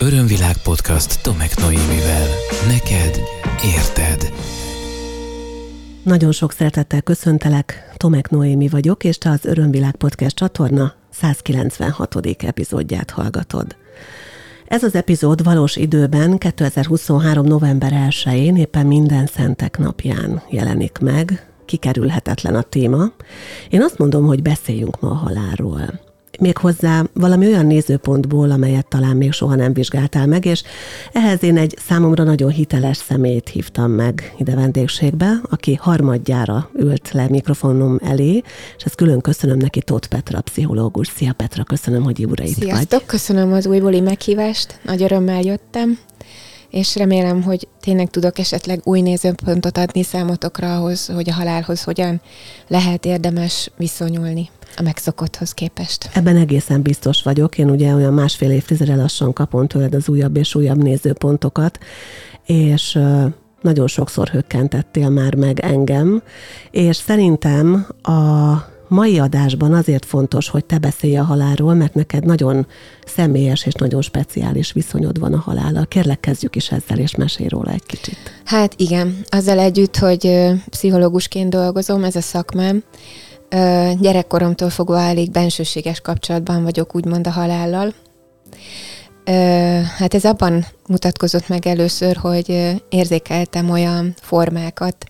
Örömvilág podcast Tomek Noémivel. Neked érted. Nagyon sok szeretettel köszöntelek, Tomek Noémi vagyok, és te az Örömvilág podcast csatorna 196. epizódját hallgatod. Ez az epizód valós időben 2023. november 1-én éppen minden szentek napján jelenik meg, kikerülhetetlen a téma. Én azt mondom, hogy beszéljünk ma a halálról méghozzá valami olyan nézőpontból, amelyet talán még soha nem vizsgáltál meg, és ehhez én egy számomra nagyon hiteles szemét hívtam meg ide vendégségbe, aki harmadjára ült le mikrofonom elé, és ezt külön köszönöm neki Tóth Petra, pszichológus. Szia Petra, köszönöm, hogy újra itt Sziasztok, vagy. köszönöm az újbóli meghívást, nagy örömmel jöttem, és remélem, hogy tényleg tudok esetleg új nézőpontot adni számotokra ahhoz, hogy a halálhoz hogyan lehet érdemes viszonyulni a megszokotthoz képest. Ebben egészen biztos vagyok. Én ugye olyan másfél évtizedre lassan kapom tőled az újabb és újabb nézőpontokat, és nagyon sokszor hökkentettél már meg engem, és szerintem a mai adásban azért fontos, hogy te beszélj a halálról, mert neked nagyon személyes és nagyon speciális viszonyod van a halállal. Kérlek, kezdjük is ezzel, és mesélj róla egy kicsit. Hát igen, azzal együtt, hogy pszichológusként dolgozom, ez a szakmám, gyerekkoromtól fogva elég bensőséges kapcsolatban vagyok, úgymond a halállal. Hát ez abban mutatkozott meg először, hogy érzékeltem olyan formákat,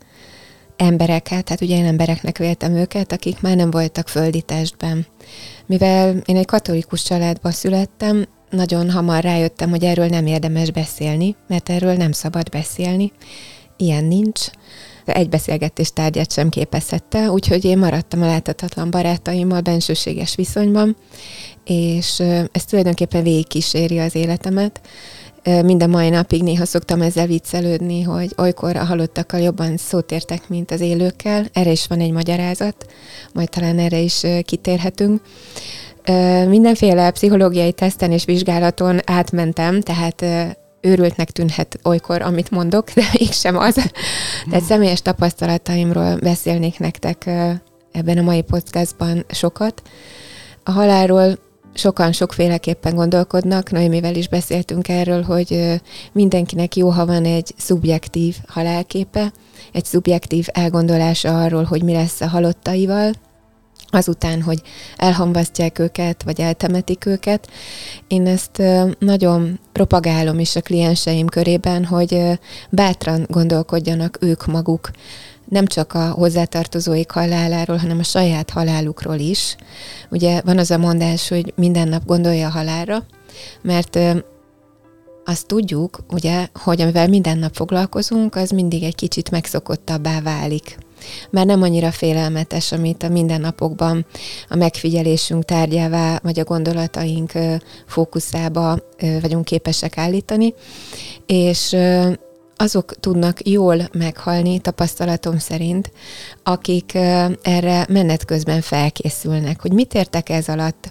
embereket, tehát ugye én embereknek véltem őket, akik már nem voltak földi testben. Mivel én egy katolikus családba születtem, nagyon hamar rájöttem, hogy erről nem érdemes beszélni, mert erről nem szabad beszélni. Ilyen nincs egy beszélgetés tárgyát sem képezhette, úgyhogy én maradtam a láthatatlan barátaimmal bensőséges viszonyban, és ez tulajdonképpen végigkíséri az életemet. Minden mai napig néha szoktam ezzel viccelődni, hogy olykor a halottakkal jobban szót értek, mint az élőkkel. Erre is van egy magyarázat, majd talán erre is kitérhetünk. Mindenféle pszichológiai teszten és vizsgálaton átmentem, tehát őrültnek tűnhet olykor, amit mondok, de mégsem az. Tehát személyes tapasztalataimról beszélnék nektek ebben a mai podcastban sokat. A halálról sokan sokféleképpen gondolkodnak, Noémivel is beszéltünk erről, hogy mindenkinek jó, ha van egy szubjektív halálképe, egy szubjektív elgondolása arról, hogy mi lesz a halottaival, azután, hogy elhamvasztják őket, vagy eltemetik őket. Én ezt nagyon propagálom is a klienseim körében, hogy bátran gondolkodjanak ők maguk, nem csak a hozzátartozóik haláláról, hanem a saját halálukról is. Ugye van az a mondás, hogy minden nap gondolja a halálra, mert azt tudjuk, ugye, hogy amivel minden nap foglalkozunk, az mindig egy kicsit megszokottabbá válik már nem annyira félelmetes, amit a mindennapokban a megfigyelésünk tárgyává, vagy a gondolataink fókuszába vagyunk képesek állítani, és azok tudnak jól meghalni, tapasztalatom szerint, akik erre menet közben felkészülnek. Hogy mit értek ez alatt?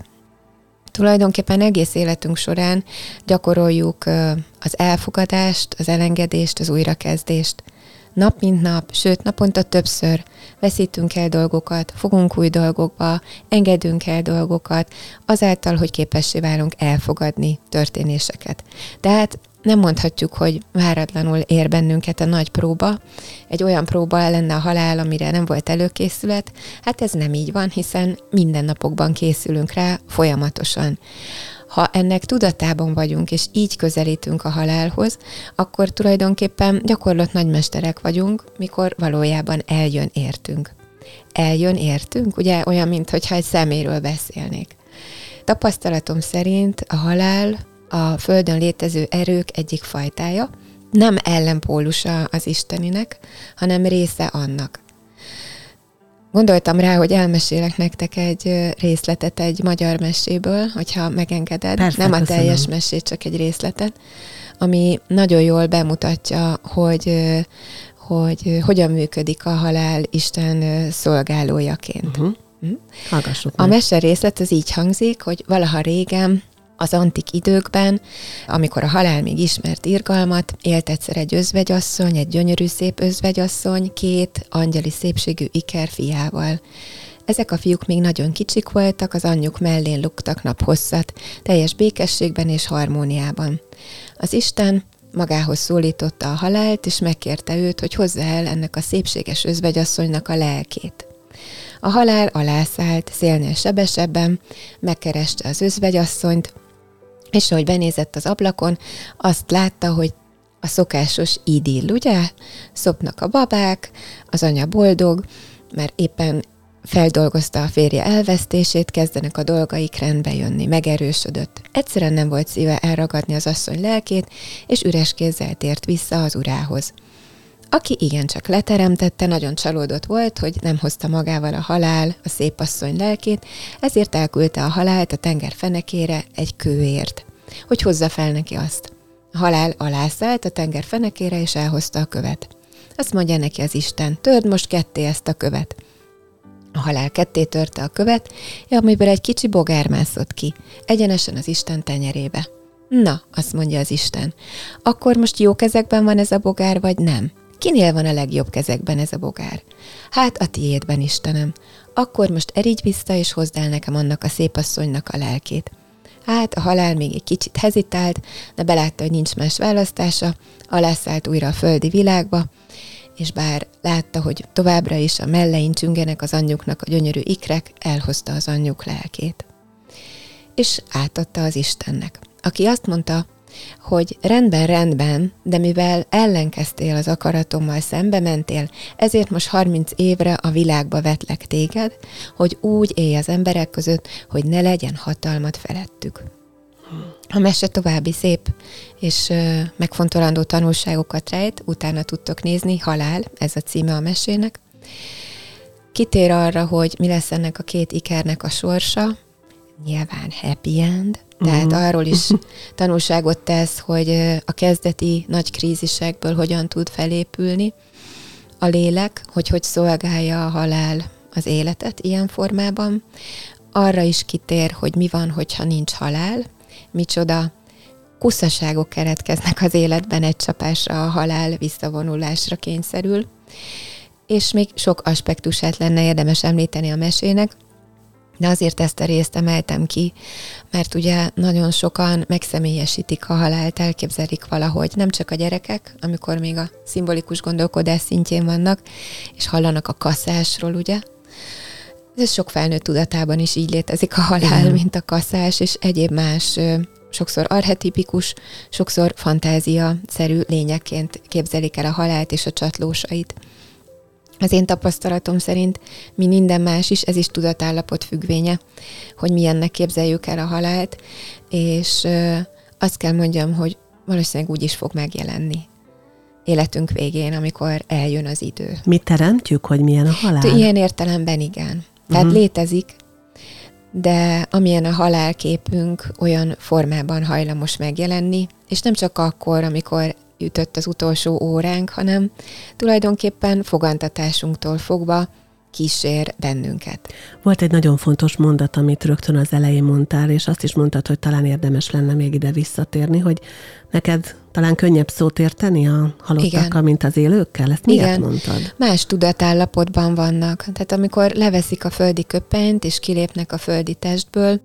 Tulajdonképpen egész életünk során gyakoroljuk az elfogadást, az elengedést, az újrakezdést nap mint nap, sőt naponta többször veszítünk el dolgokat, fogunk új dolgokba, engedünk el dolgokat, azáltal, hogy képessé válunk elfogadni történéseket. Tehát nem mondhatjuk, hogy váratlanul ér bennünket a nagy próba, egy olyan próba lenne a halál, amire nem volt előkészület, hát ez nem így van, hiszen minden napokban készülünk rá folyamatosan. Ha ennek tudatában vagyunk, és így közelítünk a halálhoz, akkor tulajdonképpen gyakorlott nagymesterek vagyunk, mikor valójában eljön értünk. Eljön értünk, ugye olyan, mintha egy szeméről beszélnék. Tapasztalatom szerint a halál a Földön létező erők egyik fajtája, nem ellenpólusa az Isteninek, hanem része annak. Gondoltam rá, hogy elmesélek nektek egy részletet egy magyar meséből, hogyha megengeded. Persze, Nem a köszönöm. teljes mesét, csak egy részletet, ami nagyon jól bemutatja, hogy, hogy hogyan működik a halál Isten szolgálójaként. Uh-huh. Hm? Hallgassuk A mese részlet az így hangzik, hogy valaha régen az antik időkben, amikor a halál még ismert irgalmat, élt egyszer egy özvegyasszony, egy gyönyörű szép özvegyasszony, két angyali szépségű iker fiával. Ezek a fiúk még nagyon kicsik voltak, az anyjuk mellén luktak naphosszat, teljes békességben és harmóniában. Az Isten magához szólította a halált, és megkérte őt, hogy hozza el ennek a szépséges özvegyasszonynak a lelkét. A halál alászállt, szélnél sebesebben, megkereste az özvegyasszonyt, és ahogy benézett az ablakon, azt látta, hogy a szokásos idill, ugye? Szopnak a babák, az anya boldog, mert éppen feldolgozta a férje elvesztését, kezdenek a dolgaik rendbe jönni, megerősödött. Egyszerűen nem volt szíve elragadni az asszony lelkét, és üres kézzel tért vissza az urához. Aki igencsak leteremtette, nagyon csalódott volt, hogy nem hozta magával a halál a szép asszony lelkét, ezért elküldte a halált a tenger fenekére egy kőért, hogy hozza fel neki azt. Halál alászállt a tenger fenekére, és elhozta a követ. Azt mondja neki az Isten, törd most ketté ezt a követ. A halál ketté törte a követ, amiből egy kicsi bogár mászott ki, egyenesen az Isten tenyerébe. Na, azt mondja az Isten, akkor most jó kezekben van ez a bogár, vagy nem? Kinél van a legjobb kezekben ez a bogár? Hát a tiédben, Istenem. Akkor most erígy vissza, és hozd el nekem annak a szép asszonynak a lelkét. Hát a halál még egy kicsit hezitált, de belátta, hogy nincs más választása, alászállt újra a földi világba, és bár látta, hogy továbbra is a mellein csüngenek az anyjuknak a gyönyörű ikrek, elhozta az anyjuk lelkét. És átadta az Istennek, aki azt mondta, hogy rendben, rendben, de mivel ellenkeztél az akaratommal, szembe mentél, ezért most 30 évre a világba vetlek téged, hogy úgy élj az emberek között, hogy ne legyen hatalmat felettük. A mese további szép és megfontolandó tanulságokat rejt, utána tudtok nézni, Halál, ez a címe a mesének. Kitér arra, hogy mi lesz ennek a két ikernek a sorsa, nyilván happy end, tehát uh-huh. arról is tanulságot tesz, hogy a kezdeti nagy krízisekből hogyan tud felépülni a lélek, hogy hogy szolgálja a halál az életet ilyen formában. Arra is kitér, hogy mi van, hogyha nincs halál, micsoda kuszaságok keretkeznek az életben egy csapásra, a halál visszavonulásra kényszerül. És még sok aspektusát lenne érdemes említeni a mesének, de azért ezt a részt emeltem ki, mert ugye nagyon sokan megszemélyesítik a halált, elképzelik valahogy, nem csak a gyerekek, amikor még a szimbolikus gondolkodás szintjén vannak, és hallanak a kaszásról, ugye? Ez sok felnőtt tudatában is így létezik a halál, Igen. mint a kaszás, és egyéb más sokszor arhetipikus, sokszor fantázia-szerű lényeként képzelik el a halált és a csatlósait. Az én tapasztalatom szerint, mi minden más is, ez is tudatállapot függvénye, hogy milyennek képzeljük el a halált, és azt kell mondjam, hogy valószínűleg úgy is fog megjelenni életünk végén, amikor eljön az idő. Mi teremtjük, hogy milyen a halál? Ilyen értelemben igen. Tehát uh-huh. létezik, de amilyen a halálképünk olyan formában hajlamos megjelenni, és nem csak akkor, amikor ütött az utolsó óránk, hanem tulajdonképpen fogantatásunktól fogva kísér bennünket. Volt egy nagyon fontos mondat, amit rögtön az elején mondtál, és azt is mondtad, hogy talán érdemes lenne még ide visszatérni, hogy neked talán könnyebb szót érteni a halottakkal, Igen. mint az élőkkel? Ezt miért Igen. mondtad? Más tudatállapotban vannak. Tehát amikor leveszik a földi köpenyt, és kilépnek a földi testből,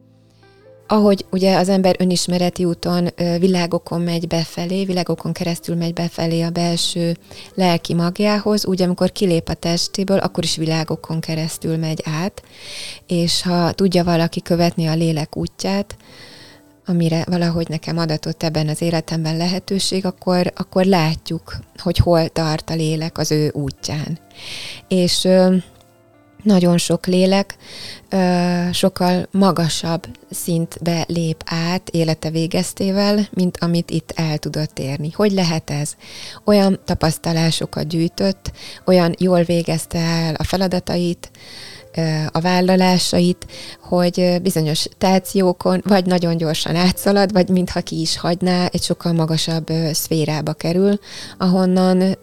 ahogy ugye az ember önismereti úton világokon megy befelé, világokon keresztül megy befelé a belső lelki magjához, úgy amikor kilép a testéből, akkor is világokon keresztül megy át, és ha tudja valaki követni a lélek útját, amire valahogy nekem adatott ebben az életemben lehetőség, akkor, akkor látjuk, hogy hol tart a lélek az ő útján. És nagyon sok lélek sokkal magasabb szintbe lép át élete végeztével, mint amit itt el tudott érni. Hogy lehet ez? Olyan tapasztalásokat gyűjtött, olyan jól végezte el a feladatait, a vállalásait, hogy bizonyos stációkon vagy nagyon gyorsan átszalad, vagy mintha ki is hagyná, egy sokkal magasabb szférába kerül, ahonnan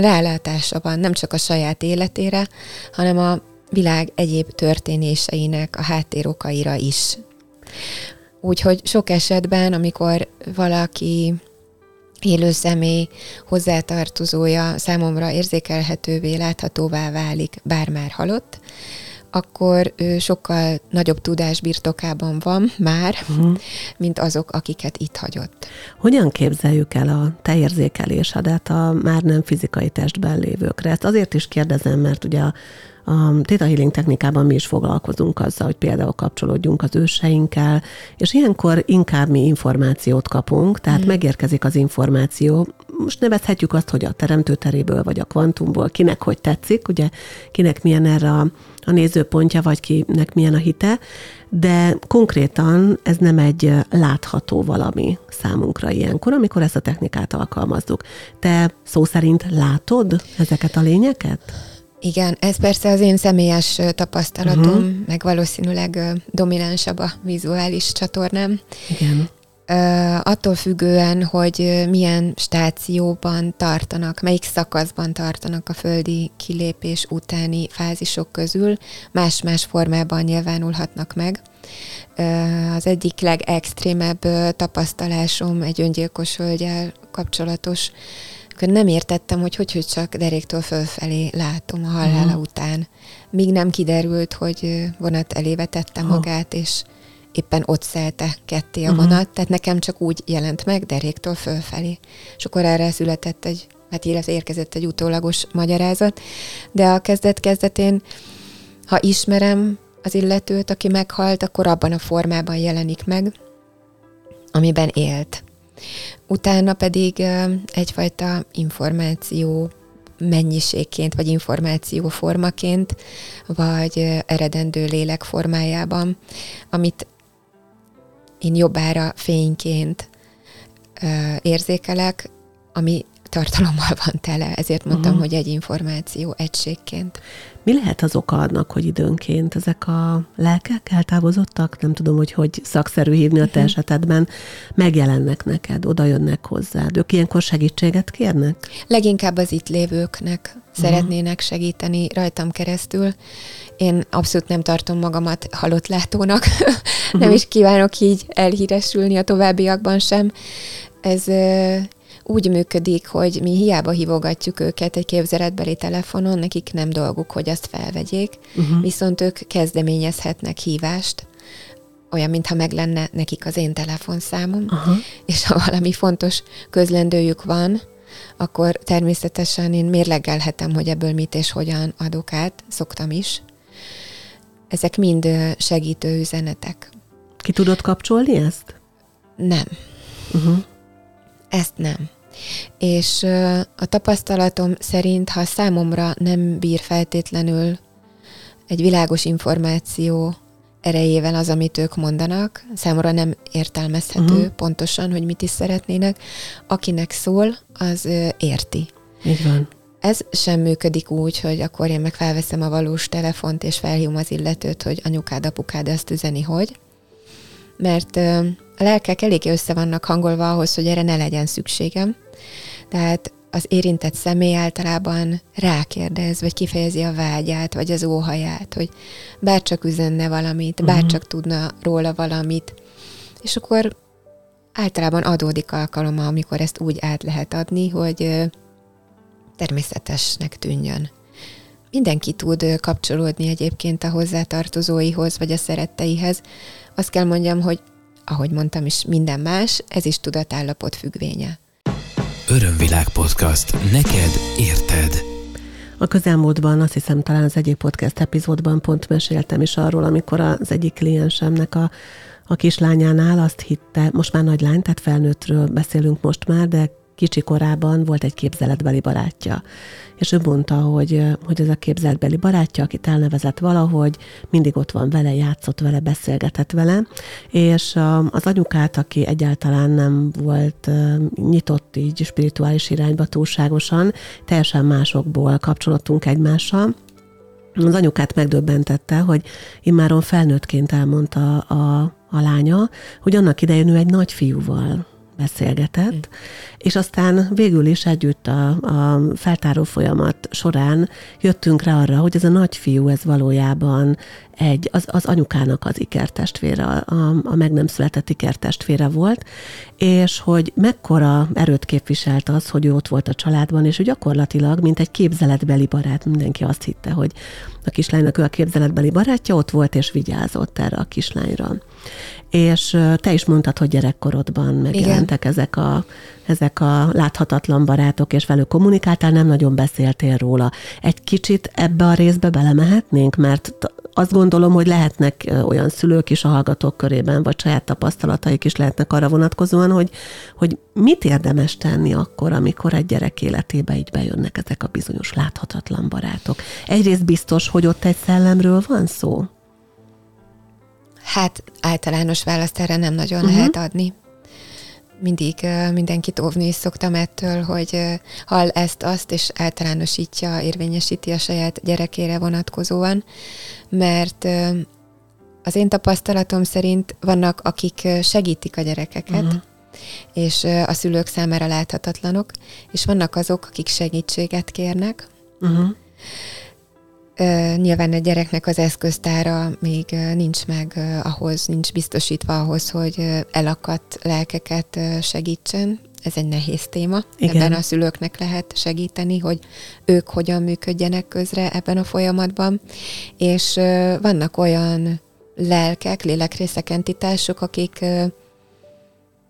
rálátása van nem csak a saját életére, hanem a világ egyéb történéseinek a háttérokaira is. Úgyhogy sok esetben, amikor valaki élő személy hozzátartozója számomra érzékelhetővé, láthatóvá válik, bár már halott, akkor ő sokkal nagyobb tudás birtokában van már, uh-huh. mint azok, akiket itt hagyott. Hogyan képzeljük el a te érzékelésedet a már nem fizikai testben lévőkre? Ezt azért is kérdezem, mert ugye a a Theta Healing technikában mi is foglalkozunk azzal, hogy például kapcsolódjunk az őseinkkel, és ilyenkor inkább mi információt kapunk, tehát mm. megérkezik az információ. Most nevezhetjük azt, hogy a teremtőteréből vagy a kvantumból, kinek hogy tetszik, ugye kinek milyen erre a, a nézőpontja, vagy kinek milyen a hite, de konkrétan ez nem egy látható valami számunkra ilyenkor, amikor ezt a technikát alkalmazzuk. Te szó szerint látod ezeket a lényeket? Igen, ez persze az én személyes tapasztalatom, uh-huh. meg valószínűleg dominánsabb a vizuális csatornám. Igen. Uh, attól függően, hogy milyen stációban tartanak, melyik szakaszban tartanak a földi kilépés utáni fázisok közül, más-más formában nyilvánulhatnak meg. Uh, az egyik legextrémebb tapasztalásom egy öngyilkos hölgyel kapcsolatos akkor nem értettem, hogy hogy, hogy csak deréktől fölfelé látom a halála uh-huh. után. Míg nem kiderült, hogy vonat elé vetette uh-huh. magát, és éppen ott szelte ketté a uh-huh. vonat, tehát nekem csak úgy jelent meg deréktől fölfelé. És akkor erre született egy, hát illetve érkezett egy utólagos magyarázat, de a kezdet-kezdetén, ha ismerem az illetőt, aki meghalt, akkor abban a formában jelenik meg, amiben élt. Utána pedig egyfajta információ mennyiségként, vagy információ formaként, vagy eredendő lélek formájában, amit én jobbára fényként érzékelek, ami tartalommal van tele, ezért mondtam, uh-huh. hogy egy információ egységként. Mi lehet az oka annak, hogy időnként ezek a lelkek eltávozottak, nem tudom, hogy hogy szakszerű hívni a te uh-huh. esetedben, megjelennek neked, oda jönnek hozzád. Ők ilyenkor segítséget kérnek? Leginkább az itt lévőknek uh-huh. szeretnének segíteni rajtam keresztül. Én abszolút nem tartom magamat halott látónak, nem is kívánok így elhíresülni a továbbiakban sem. Ez úgy működik, hogy mi hiába hívogatjuk őket egy képzeletbeli telefonon, nekik nem dolguk, hogy azt felvegyék, uh-huh. viszont ők kezdeményezhetnek hívást, olyan, mintha meg lenne nekik az én telefonszámom, uh-huh. és ha valami fontos közlendőjük van, akkor természetesen én mérlegelhetem, hogy ebből mit és hogyan adok át, szoktam is. Ezek mind segítő üzenetek. Ki tudod kapcsolni ezt? Nem. Uh-huh. Ezt nem. És a tapasztalatom szerint, ha számomra nem bír feltétlenül egy világos információ erejével az, amit ők mondanak, számomra nem értelmezhető uh-huh. pontosan, hogy mit is szeretnének, akinek szól, az érti. Így van. Ez sem működik úgy, hogy akkor én meg felveszem a valós telefont, és felhívom az illetőt, hogy anyukád, apukád azt üzeni, hogy. Mert a lelkek eléggé össze vannak hangolva ahhoz, hogy erre ne legyen szükségem. Tehát az érintett személy általában rákérdez, vagy kifejezi a vágyát, vagy az óhaját, hogy bárcsak üzenne valamit, bárcsak tudna róla valamit. És akkor általában adódik alkaloma, amikor ezt úgy át lehet adni, hogy természetesnek tűnjön. Mindenki tud kapcsolódni egyébként a hozzátartozóihoz, vagy a szeretteihez. Azt kell mondjam, hogy ahogy mondtam is, minden más, ez is tudatállapot függvénye. Örömvilág podcast. Neked érted. A közelmúltban, azt hiszem talán az egyik podcast epizódban pont meséltem is arról, amikor az egyik kliensemnek a, a kislányánál azt hitte, most már nagy lány, tehát felnőttről beszélünk most már, de kicsi korában volt egy képzeletbeli barátja. És ő mondta, hogy, hogy ez a képzeletbeli barátja, akit elnevezett valahogy, mindig ott van vele, játszott vele, beszélgetett vele, és az anyukát, aki egyáltalán nem volt nyitott így spirituális irányba túlságosan, teljesen másokból kapcsolódtunk egymással, az anyukát megdöbbentette, hogy immáron felnőttként elmondta a, a lánya, hogy annak idején ő egy nagy fiúval beszélgetett, mm. és aztán végül is együtt a, a feltáró folyamat során jöttünk rá arra, hogy ez a nagyfiú, ez valójában egy, az, az anyukának az ikertestvére, a, a meg nem született ikertestvére volt, és hogy mekkora erőt képviselt az, hogy ő ott volt a családban, és hogy gyakorlatilag, mint egy képzeletbeli barát, mindenki azt hitte, hogy a kislánynak ő a képzeletbeli barátja, ott volt és vigyázott erre a kislányra. És te is mondtad, hogy gyerekkorodban megjelentek Igen. ezek a, ezek a láthatatlan barátok, és velük kommunikáltál, nem nagyon beszéltél róla. Egy kicsit ebbe a részbe belemehetnénk, mert azt gondolom, hogy lehetnek olyan szülők is a hallgatók körében, vagy saját tapasztalataik is lehetnek arra vonatkozóan, hogy, hogy mit érdemes tenni akkor, amikor egy gyerek életébe így bejönnek ezek a bizonyos láthatatlan barátok. Egyrészt biztos, hogy ott egy szellemről van szó? Hát általános választ erre nem nagyon uh-huh. lehet adni mindig mindenkit óvni is szoktam ettől, hogy hall ezt-azt, és általánosítja, érvényesíti a saját gyerekére vonatkozóan, mert az én tapasztalatom szerint vannak, akik segítik a gyerekeket, uh-huh. és a szülők számára láthatatlanok, és vannak azok, akik segítséget kérnek. Uh-huh. Nyilván a gyereknek az eszköztára még nincs meg ahhoz, nincs biztosítva ahhoz, hogy elakadt lelkeket segítsen. Ez egy nehéz téma. Igen. Ebben a szülőknek lehet segíteni, hogy ők hogyan működjenek közre ebben a folyamatban. És vannak olyan lelkek, lélekrészek, entitások, akik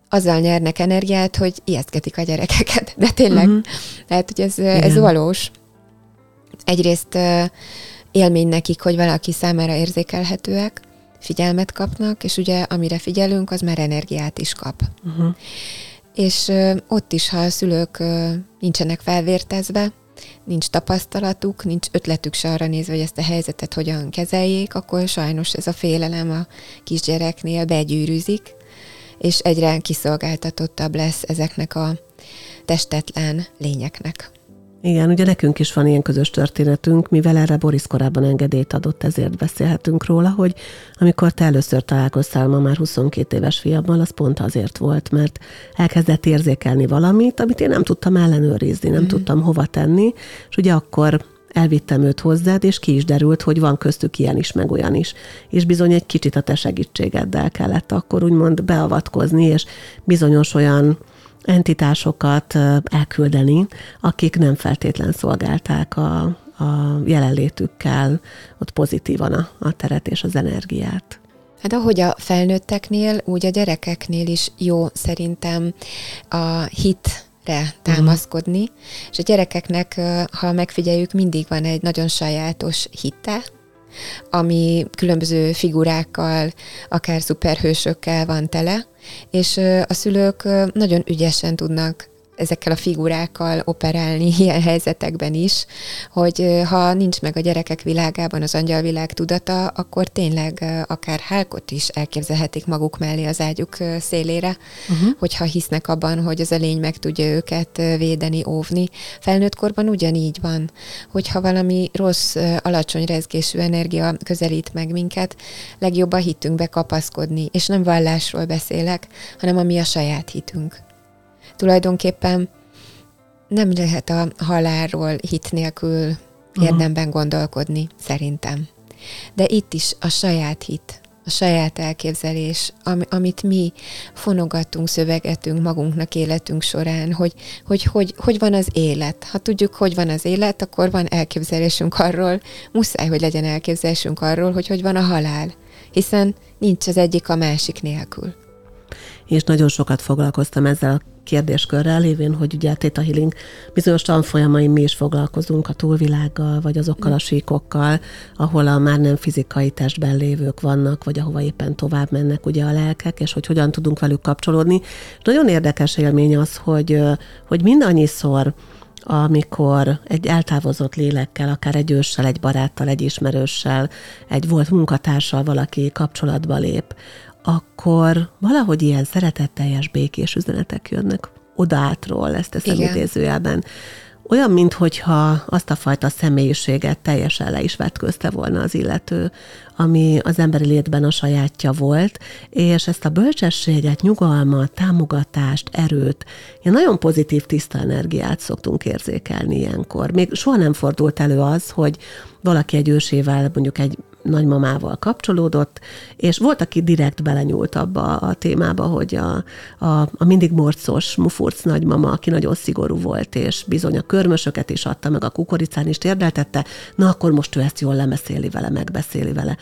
azzal nyernek energiát, hogy ijesztgetik a gyerekeket. De tényleg, uh-huh. lehet, hogy ez, ez valós egyrészt élmény nekik, hogy valaki számára érzékelhetőek, figyelmet kapnak, és ugye amire figyelünk, az már energiát is kap. Uh-huh. És ott is, ha a szülők nincsenek felvértezve, nincs tapasztalatuk, nincs ötletük se arra nézve, hogy ezt a helyzetet hogyan kezeljék, akkor sajnos ez a félelem a kisgyereknél begyűrűzik, és egyre kiszolgáltatottabb lesz ezeknek a testetlen lényeknek. Igen, ugye nekünk is van ilyen közös történetünk, mivel erre Boris korábban engedélyt adott, ezért beszélhetünk róla, hogy amikor te először találkoztál ma már 22 éves fiammal, az pont azért volt, mert elkezdett érzékelni valamit, amit én nem tudtam ellenőrizni, nem mm. tudtam hova tenni, és ugye akkor elvittem őt hozzád, és ki is derült, hogy van köztük ilyen is, meg olyan is. És bizony egy kicsit a te segítségeddel kellett akkor úgymond beavatkozni, és bizonyos olyan entitásokat elküldeni, akik nem feltétlen szolgálták a, a jelenlétükkel ott pozitívan a, a teret és az energiát. Hát ahogy a felnőtteknél, úgy a gyerekeknél is jó szerintem a hit re támaszkodni, uh-huh. és a gyerekeknek, ha megfigyeljük, mindig van egy nagyon sajátos hite, ami különböző figurákkal, akár szuperhősökkel van tele, és a szülők nagyon ügyesen tudnak ezekkel a figurákkal operálni ilyen helyzetekben is, hogy ha nincs meg a gyerekek világában az angyalvilág tudata, akkor tényleg akár hálkot is elképzelhetik maguk mellé az ágyuk szélére, uh-huh. hogyha hisznek abban, hogy az a lény meg tudja őket védeni, óvni. Felnőtt korban ugyanígy van, hogyha valami rossz, alacsony rezgésű energia közelít meg minket, legjobb a hitünkbe kapaszkodni, és nem vallásról beszélek, hanem ami a saját hitünk tulajdonképpen nem lehet a halálról hit nélkül érdemben gondolkodni, szerintem. De itt is a saját hit, a saját elképzelés, am, amit mi fonogatunk, szövegetünk magunknak életünk során, hogy, hogy, hogy hogy van az élet. Ha tudjuk, hogy van az élet, akkor van elképzelésünk arról, muszáj, hogy legyen elképzelésünk arról, hogy hogy van a halál. Hiszen nincs az egyik a másik nélkül. És nagyon sokat foglalkoztam ezzel a kérdéskörrel, lévén, hogy ugye a Theta Healing bizonyos tanfolyamain mi is foglalkozunk a túlvilággal, vagy azokkal a síkokkal, ahol a már nem fizikai testben lévők vannak, vagy ahova éppen tovább mennek ugye a lelkek, és hogy hogyan tudunk velük kapcsolódni. Nagyon érdekes élmény az, hogy, hogy mindannyiszor, amikor egy eltávozott lélekkel, akár egy őssel, egy baráttal, egy ismerőssel, egy volt munkatársal valaki kapcsolatba lép, akkor valahogy ilyen szeretetteljes, békés üzenetek jönnek odátról, ezt teszem Igen. idézőjelben. Olyan, mintha azt a fajta személyiséget teljesen le is vetközte volna az illető, ami az emberi létben a sajátja volt, és ezt a bölcsességet, nyugalmat, támogatást, erőt, ilyen nagyon pozitív, tiszta energiát szoktunk érzékelni ilyenkor. Még soha nem fordult elő az, hogy valaki egy ősével mondjuk egy nagymamával kapcsolódott, és volt, aki direkt belenyúlt abba a témába, hogy a, a, a mindig morcos mufurc nagymama, aki nagyon szigorú volt, és bizony a körmösöket is adta, meg a kukoricán is térdeltette, na akkor most ő ezt jól lemeszéli vele, megbeszéli vele.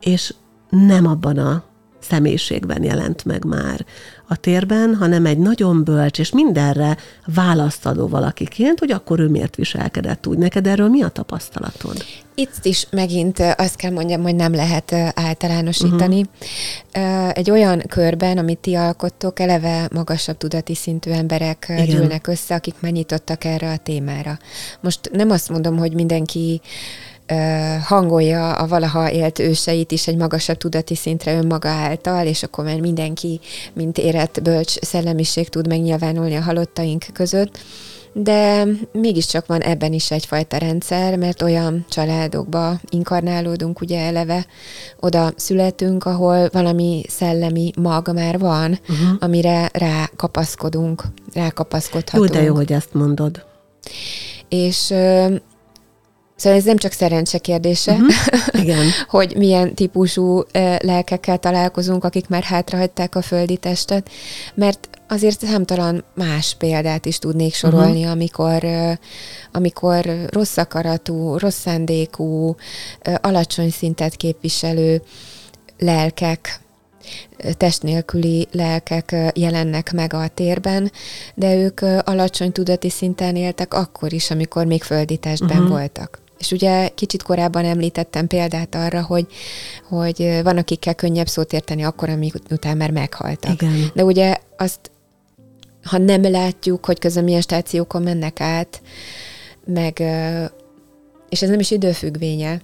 És nem abban a személyiségben jelent meg már a térben, hanem egy nagyon bölcs és mindenre választadó valakiként, hogy akkor ő miért viselkedett úgy. Neked erről mi a tapasztalatod? Itt is megint azt kell mondjam, hogy nem lehet általánosítani. Uh-huh. Egy olyan körben, amit ti alkottok, eleve magasabb tudati szintű emberek Igen. gyűlnek össze, akik megnyitottak erre a témára. Most nem azt mondom, hogy mindenki hangolja a valaha élt őseit is egy magasabb tudati szintre önmaga által, és akkor már mindenki, mint érett bölcs szellemiség tud megnyilvánulni a halottaink között. De mégiscsak van ebben is egyfajta rendszer, mert olyan családokba inkarnálódunk ugye eleve, oda születünk, ahol valami szellemi mag már van, uh-huh. amire rákapaszkodunk, rákapaszkodhatunk. Jó, de jó, hogy ezt mondod. És Szóval ez nem csak szerencse kérdése, uh-huh. Igen. hogy milyen típusú lelkekkel találkozunk, akik már hátrahagyták a földi testet, mert azért számtalan más példát is tudnék sorolni, uh-huh. amikor, amikor rossz akaratú, rossz szándékú, alacsony szintet képviselő lelkek, test nélküli lelkek jelennek meg a térben, de ők alacsony tudati szinten éltek akkor is, amikor még földi testben uh-huh. voltak. És ugye kicsit korábban említettem példát arra, hogy, hogy van, akikkel könnyebb szót érteni akkor, amíg után már meghaltak. Igen. De ugye azt, ha nem látjuk, hogy közben milyen stációkon mennek át, meg, és ez nem is időfüggvénye,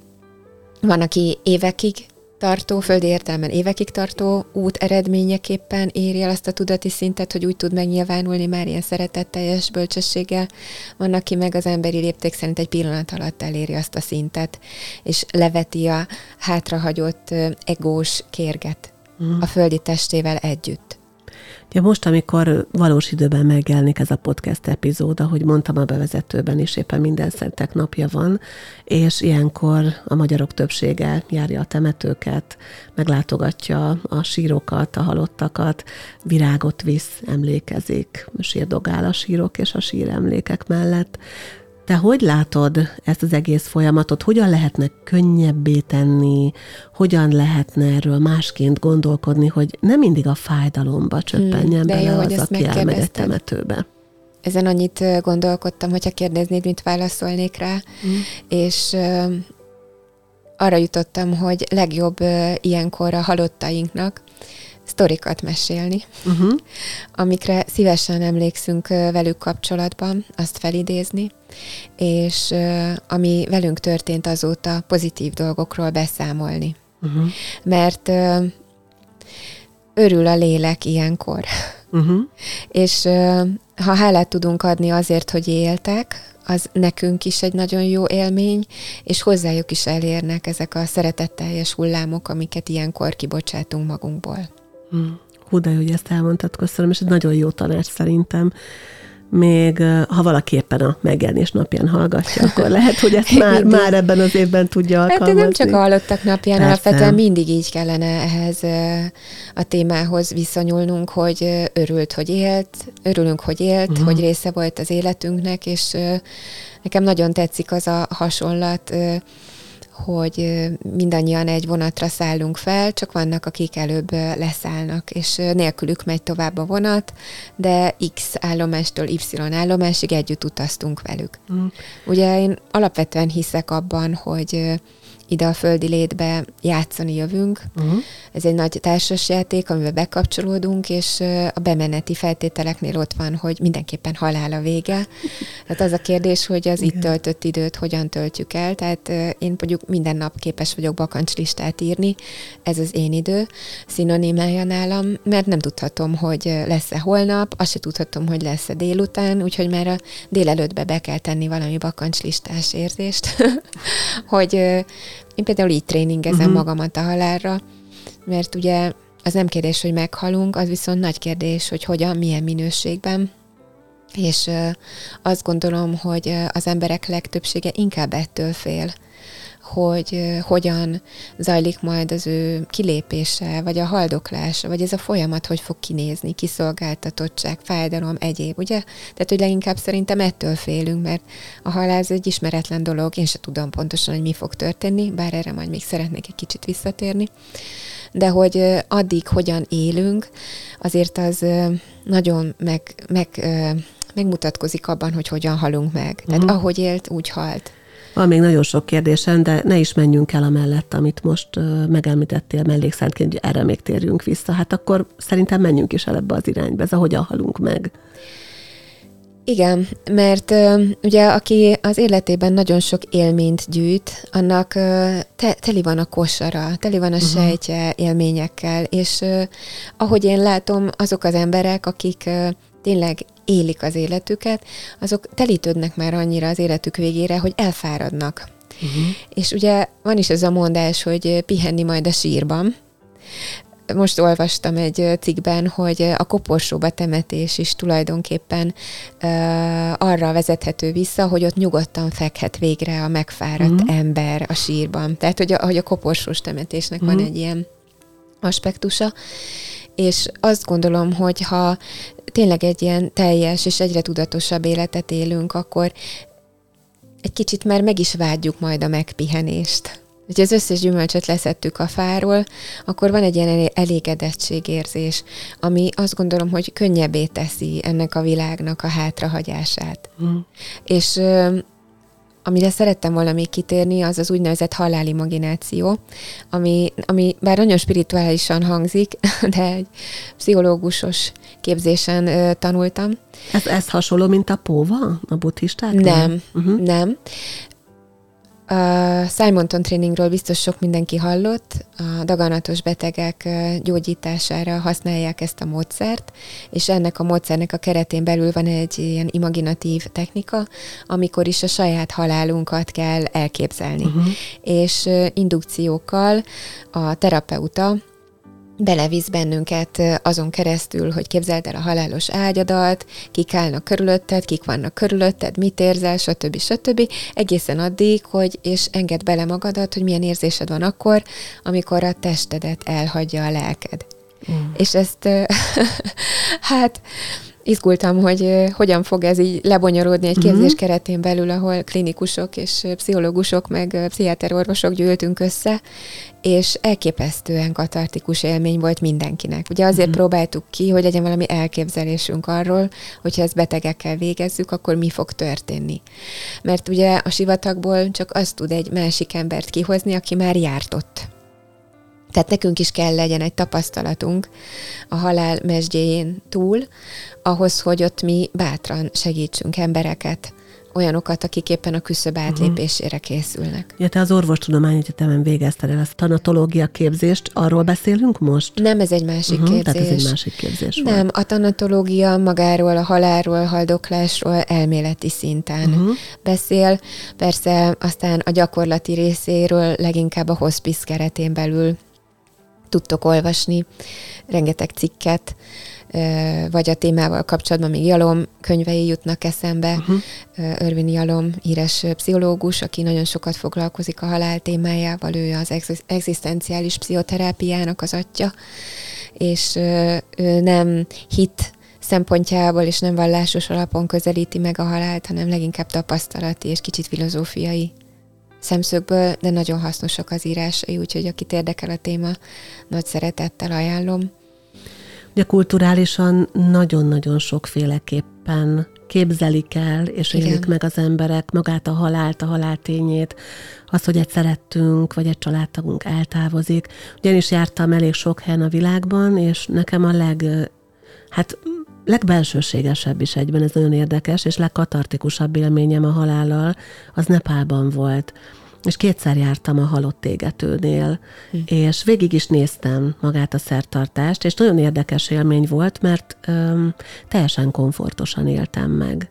van, aki évekig tartó, földi értelmen évekig tartó út eredményeképpen éri el azt a tudati szintet, hogy úgy tud megnyilvánulni már ilyen szeretetteljes bölcsességgel. Van, aki meg az emberi lépték szerint egy pillanat alatt eléri azt a szintet, és leveti a hátrahagyott egós kérget mm. a földi testével együtt. Ja, most, amikor valós időben megjelenik ez a podcast epizód, ahogy mondtam a bevezetőben is, éppen minden szentek napja van, és ilyenkor a magyarok többsége járja a temetőket, meglátogatja a sírokat, a halottakat, virágot visz, emlékezik, sírdogál a sírok és a síremlékek mellett. Te hogy látod ezt az egész folyamatot? Hogyan lehetne könnyebbé tenni? Hogyan lehetne erről másként gondolkodni, hogy nem mindig a fájdalomba csöppenjen hmm, bele jó, az, aki elmegy egy temetőbe? Ezen annyit gondolkodtam, hogyha kérdeznéd, mit válaszolnék rá, hmm. és arra jutottam, hogy legjobb ilyenkor a halottainknak, sztorikat mesélni, uh-huh. amikre szívesen emlékszünk velük kapcsolatban, azt felidézni, és ami velünk történt azóta, pozitív dolgokról beszámolni. Uh-huh. Mert örül a lélek ilyenkor. Uh-huh. És ha hálát tudunk adni azért, hogy éltek, az nekünk is egy nagyon jó élmény, és hozzájuk is elérnek ezek a szeretetteljes hullámok, amiket ilyenkor kibocsátunk magunkból. Hú, de hogy ezt elmondtad, köszönöm, és egy nagyon jó tanács szerintem. Még ha valaki éppen a megjelenés napján hallgatja, akkor lehet, hogy ezt már, már ebben az évben tudja alkalmazni. Hát nem csak a hallottak napján, Persze. alapvetően mindig így kellene ehhez a témához viszonyulnunk, hogy örült, hogy élt, örülünk, hogy élt, uh-huh. hogy része volt az életünknek, és nekem nagyon tetszik az a hasonlat, hogy mindannyian egy vonatra szállunk fel, csak vannak, akik előbb leszállnak, és nélkülük megy tovább a vonat, de X állomástól Y állomásig együtt utaztunk velük. Mm. Ugye én alapvetően hiszek abban, hogy ide a földi létbe játszani jövünk. Uh-huh. Ez egy nagy társasjáték, amiben bekapcsolódunk, és a bemeneti feltételeknél ott van, hogy mindenképpen halál a vége. Tehát az a kérdés, hogy az Igen. itt töltött időt hogyan töltjük el. Tehát én mondjuk minden nap képes vagyok bakancslistát írni, ez az én idő, szinonimája nálam, mert nem tudhatom, hogy lesz-e holnap, azt se tudhatom, hogy lesz-e délután, úgyhogy már a délelőttbe be kell tenni valami bakancslistás érzést, hogy én például így tréningezem uh-huh. magamat a halálra, mert ugye az nem kérdés, hogy meghalunk, az viszont nagy kérdés, hogy hogyan, milyen minőségben. És azt gondolom, hogy az emberek legtöbbsége inkább ettől fél, hogy hogyan zajlik majd az ő kilépése, vagy a haldoklása, vagy ez a folyamat hogy fog kinézni, kiszolgáltatottság, fájdalom, egyéb, ugye? Tehát, hogy leginkább szerintem ettől félünk, mert a halál ez egy ismeretlen dolog, én se tudom pontosan, hogy mi fog történni, bár erre majd még szeretnék egy kicsit visszatérni de hogy addig hogyan élünk, azért az nagyon meg, meg, megmutatkozik abban, hogy hogyan halunk meg. Tehát uh-huh. ahogy élt, úgy halt. Van még nagyon sok kérdésem, de ne is menjünk el a mellett, amit most megemlítettél mellékszentként, hogy erre még térjünk vissza. Hát akkor szerintem menjünk is el ebbe az irányba, ez a hogyan halunk meg. Igen, mert ugye aki az életében nagyon sok élményt gyűjt, annak uh, te, teli van a kosara, teli van a uh-huh. sejtje élményekkel, és ahogy én látom, azok az emberek, akik tényleg élik az életüket, azok telítődnek már annyira az életük végére, hogy elfáradnak. Uh-huh. És ugye van is ez a mondás, hogy pihenni majd a sírban, most olvastam egy cikkben, hogy a koporsóba temetés is tulajdonképpen uh, arra vezethető vissza, hogy ott nyugodtan fekhet végre a megfáradt mm. ember a sírban. Tehát, hogy a, hogy a koporsós temetésnek mm. van egy ilyen aspektusa. És azt gondolom, hogy ha tényleg egy ilyen teljes és egyre tudatosabb életet élünk, akkor egy kicsit már meg is vágyjuk majd a megpihenést hogyha az összes gyümölcsöt leszettük a fáról, akkor van egy ilyen elégedettségérzés, ami azt gondolom, hogy könnyebbé teszi ennek a világnak a hátrahagyását. Mm. És amire szerettem volna még kitérni, az az úgynevezett halálimagináció, ami, ami bár nagyon spirituálisan hangzik, de egy pszichológusos képzésen ö, tanultam. Ez, ez hasonló, mint a póva a buddhisták? Nem, uh-huh. nem. A Simonton tréningről biztos sok mindenki hallott. A daganatos betegek gyógyítására használják ezt a módszert, és ennek a módszernek a keretén belül van egy ilyen imaginatív technika, amikor is a saját halálunkat kell elképzelni. Uh-huh. És indukciókkal a terapeuta belevisz bennünket azon keresztül, hogy képzeld el a halálos ágyadat, kik állnak körülötted, kik vannak körülötted, mit érzel, stb. stb. Egészen addig, hogy és enged bele magadat, hogy milyen érzésed van akkor, amikor a testedet elhagyja a lelked. Mm. És ezt hát izgultam, hogy hogyan fog ez így lebonyolódni egy képzés uh-huh. keretén belül, ahol klinikusok és pszichológusok, meg pszichiáterorvosok gyűltünk össze, és elképesztően katartikus élmény volt mindenkinek. Ugye azért uh-huh. próbáltuk ki, hogy legyen valami elképzelésünk arról, hogyha ezt betegekkel végezzük, akkor mi fog történni. Mert ugye a sivatagból csak azt tud egy másik embert kihozni, aki már járt ott tehát nekünk is kell legyen egy tapasztalatunk a halál mesdjéjén túl, ahhoz, hogy ott mi bátran segítsünk embereket, olyanokat, akik éppen a küszöb mhm. átlépésére készülnek. Ja, te az orvostudományi egyetemen végezted el a tanatológia képzést, arról beszélünk most? Nem, ez egy másik uh-huh, képzés. Tehát ez egy másik képzés Nem, volt. a tanatológia magáról, a halálról, haldoklásról elméleti szinten uh-huh. beszél. Persze aztán a gyakorlati részéről leginkább a hospice keretén belül tudtok olvasni rengeteg cikket, vagy a témával kapcsolatban még Jalom könyvei jutnak eszembe. Uh-huh. Örvin Jalom, híres pszichológus, aki nagyon sokat foglalkozik a halál témájával, ő az egzisztenciális pszichoterápiának az atya, és ő nem hit szempontjából és nem vallásos alapon közelíti meg a halált, hanem leginkább tapasztalati és kicsit filozófiai szemszögből, de nagyon hasznosak az írásai, úgyhogy akit érdekel a téma, nagy szeretettel ajánlom. Ugye kulturálisan nagyon-nagyon sokféleképpen képzelik el, és Igen. élik meg az emberek magát a halált, a haláltényét, az, hogy egy szerettünk, vagy egy családtagunk eltávozik. Ugyanis jártam elég sok helyen a világban, és nekem a leg, hát legbelsőségesebb is egyben, ez nagyon érdekes, és legkatartikusabb élményem a halállal, az Nepálban volt. És kétszer jártam a halott égetőnél, hm. és végig is néztem magát a szertartást, és nagyon érdekes élmény volt, mert öm, teljesen komfortosan éltem meg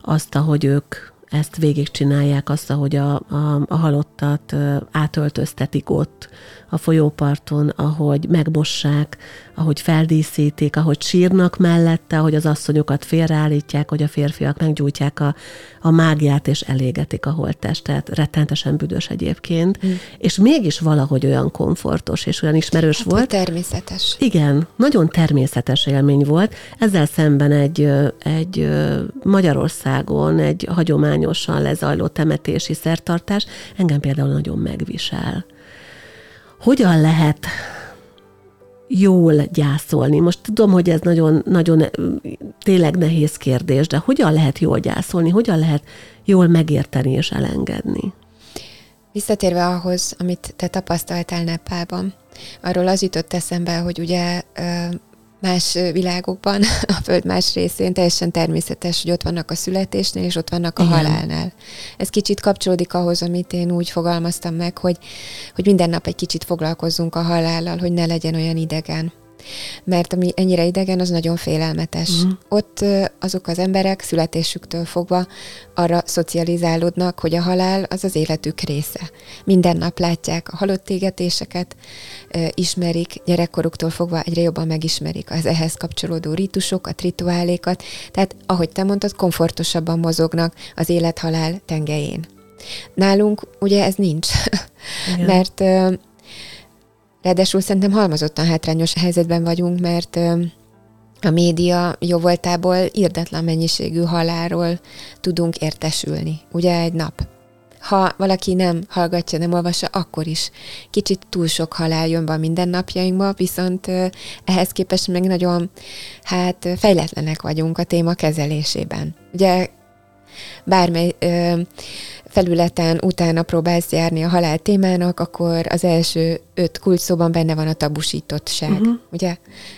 azt, ahogy ők ezt végigcsinálják, azt, ahogy a, a, a halottat átöltöztetik ott a folyóparton, ahogy megmossák, ahogy feldíszítik, ahogy sírnak mellette, ahogy az asszonyokat félreállítják, hogy a férfiak meggyújtják a, a mágiát és elégetik a holttestet, rettentesen büdös egyébként, mm. és mégis valahogy olyan komfortos és olyan ismerős hát, volt. Természetes. Igen, nagyon természetes élmény volt. Ezzel szemben egy, egy Magyarországon egy hagyományosan lezajló temetési szertartás engem például nagyon megvisel. Hogyan lehet jól gyászolni? Most tudom, hogy ez nagyon, nagyon tényleg nehéz kérdés, de hogyan lehet jól gyászolni? Hogyan lehet jól megérteni és elengedni? Visszatérve ahhoz, amit te tapasztaltál Nepálban, arról az jutott eszembe, hogy ugye más világokban, a Föld más részén teljesen természetes, hogy ott vannak a születésnél, és ott vannak a Igen. halálnál. Ez kicsit kapcsolódik ahhoz, amit én úgy fogalmaztam meg, hogy, hogy minden nap egy kicsit foglalkozzunk a halállal, hogy ne legyen olyan idegen mert ami ennyire idegen, az nagyon félelmetes. Mm. Ott azok az emberek születésüktől fogva arra szocializálódnak, hogy a halál az az életük része. Minden nap látják a halott égetéseket, ismerik, gyerekkoruktól fogva egyre jobban megismerik az ehhez kapcsolódó rítusokat, rituálékat, tehát ahogy te mondtad, komfortosabban mozognak az élet-halál tengelyén. Nálunk ugye ez nincs, mert Ráadásul szerintem halmazottan hátrányos helyzetben vagyunk, mert a média jó voltából írdetlen mennyiségű haláról tudunk értesülni, ugye egy nap. Ha valaki nem hallgatja, nem olvassa, akkor is kicsit túl sok halál jön be a mindennapjainkba, viszont ehhez képest meg nagyon hát fejletlenek vagyunk a téma kezelésében. Ugye bármely ö, felületen utána próbálsz járni a halál témának, akkor az első öt kulcsszóban benne van a tabusítottság. Uh-huh. Ugye?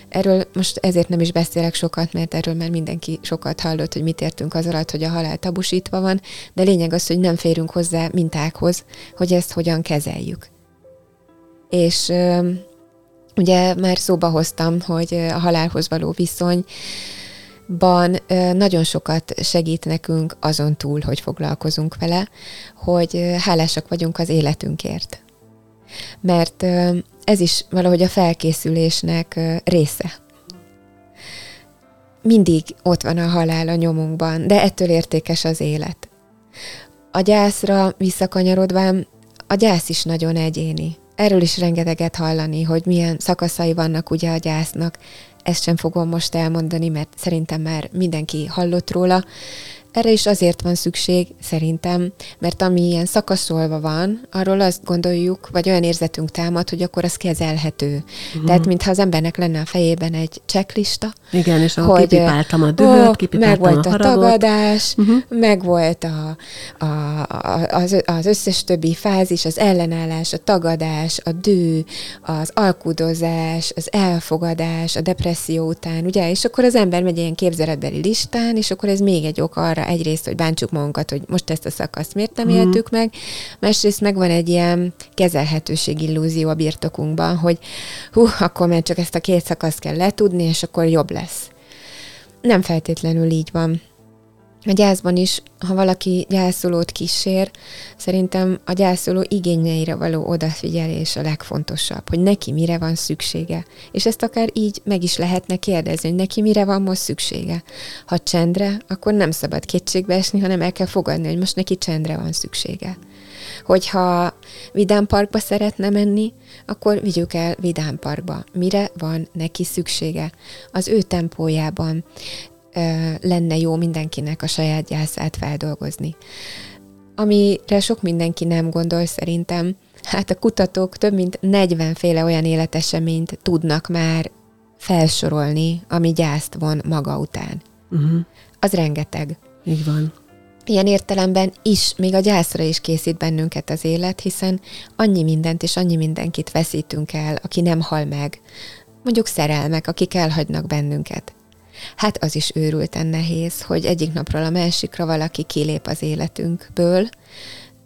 Erről most ezért nem is beszélek sokat, mert erről már mindenki sokat hallott, hogy mit értünk az alatt, hogy a halál tabusítva van, de lényeg az, hogy nem férünk hozzá mintákhoz, hogy ezt hogyan kezeljük. És ö, ugye már szóba hoztam, hogy a halálhoz való viszony, ban nagyon sokat segít nekünk azon túl, hogy foglalkozunk vele, hogy hálásak vagyunk az életünkért. Mert ez is valahogy a felkészülésnek része. Mindig ott van a halál a nyomunkban, de ettől értékes az élet. A gyászra visszakanyarodván, a gyász is nagyon egyéni. Erről is rengeteget hallani, hogy milyen szakaszai vannak ugye a gyásznak, ezt sem fogom most elmondani, mert szerintem már mindenki hallott róla. Erre is azért van szükség, szerintem, mert ami ilyen szakaszolva van, arról azt gondoljuk, vagy olyan érzetünk támad, hogy akkor az kezelhető. Uh-huh. Tehát, mintha az embernek lenne a fejében egy checklista. Igen, és ahol hogy, kipipáltam a dühöt, ó, kipipáltam meg volt a, a tagadás, uh-huh. meg volt a, a, a, az, az összes többi fázis, az ellenállás, a tagadás, a dű, az alkudozás, az elfogadás, a depresszió után, ugye? És akkor az ember megy ilyen képzeletbeli listán, és akkor ez még egy ok arra, egyrészt, hogy bántsuk magunkat, hogy most ezt a szakaszt miért nem mm. éltük meg, másrészt meg van egy ilyen kezelhetőség illúzió a birtokunkban, hogy hú, akkor már csak ezt a két szakaszt kell letudni, és akkor jobb lesz. Nem feltétlenül így van. A gyászban is, ha valaki gyászolót kísér, szerintem a gyászoló igényeire való odafigyelés a legfontosabb, hogy neki mire van szüksége. És ezt akár így meg is lehetne kérdezni, hogy neki mire van most szüksége. Ha csendre, akkor nem szabad kétségbe esni, hanem el kell fogadni, hogy most neki csendre van szüksége. Hogyha Vidám Parkba szeretne menni, akkor vigyük el Vidám Parkba. Mire van neki szüksége? Az ő tempójában lenne jó mindenkinek a saját gyászát feldolgozni. Amire sok mindenki nem gondol szerintem, hát a kutatók több mint 40 féle olyan életeseményt tudnak már felsorolni, ami gyászt von maga után. Uh-huh. Az rengeteg. Így van. Ilyen értelemben is, még a gyászra is készít bennünket az élet, hiszen annyi mindent és annyi mindenkit veszítünk el, aki nem hal meg. Mondjuk szerelmek, akik elhagynak bennünket. Hát az is őrülten nehéz, hogy egyik napról a másikra valaki kilép az életünkből,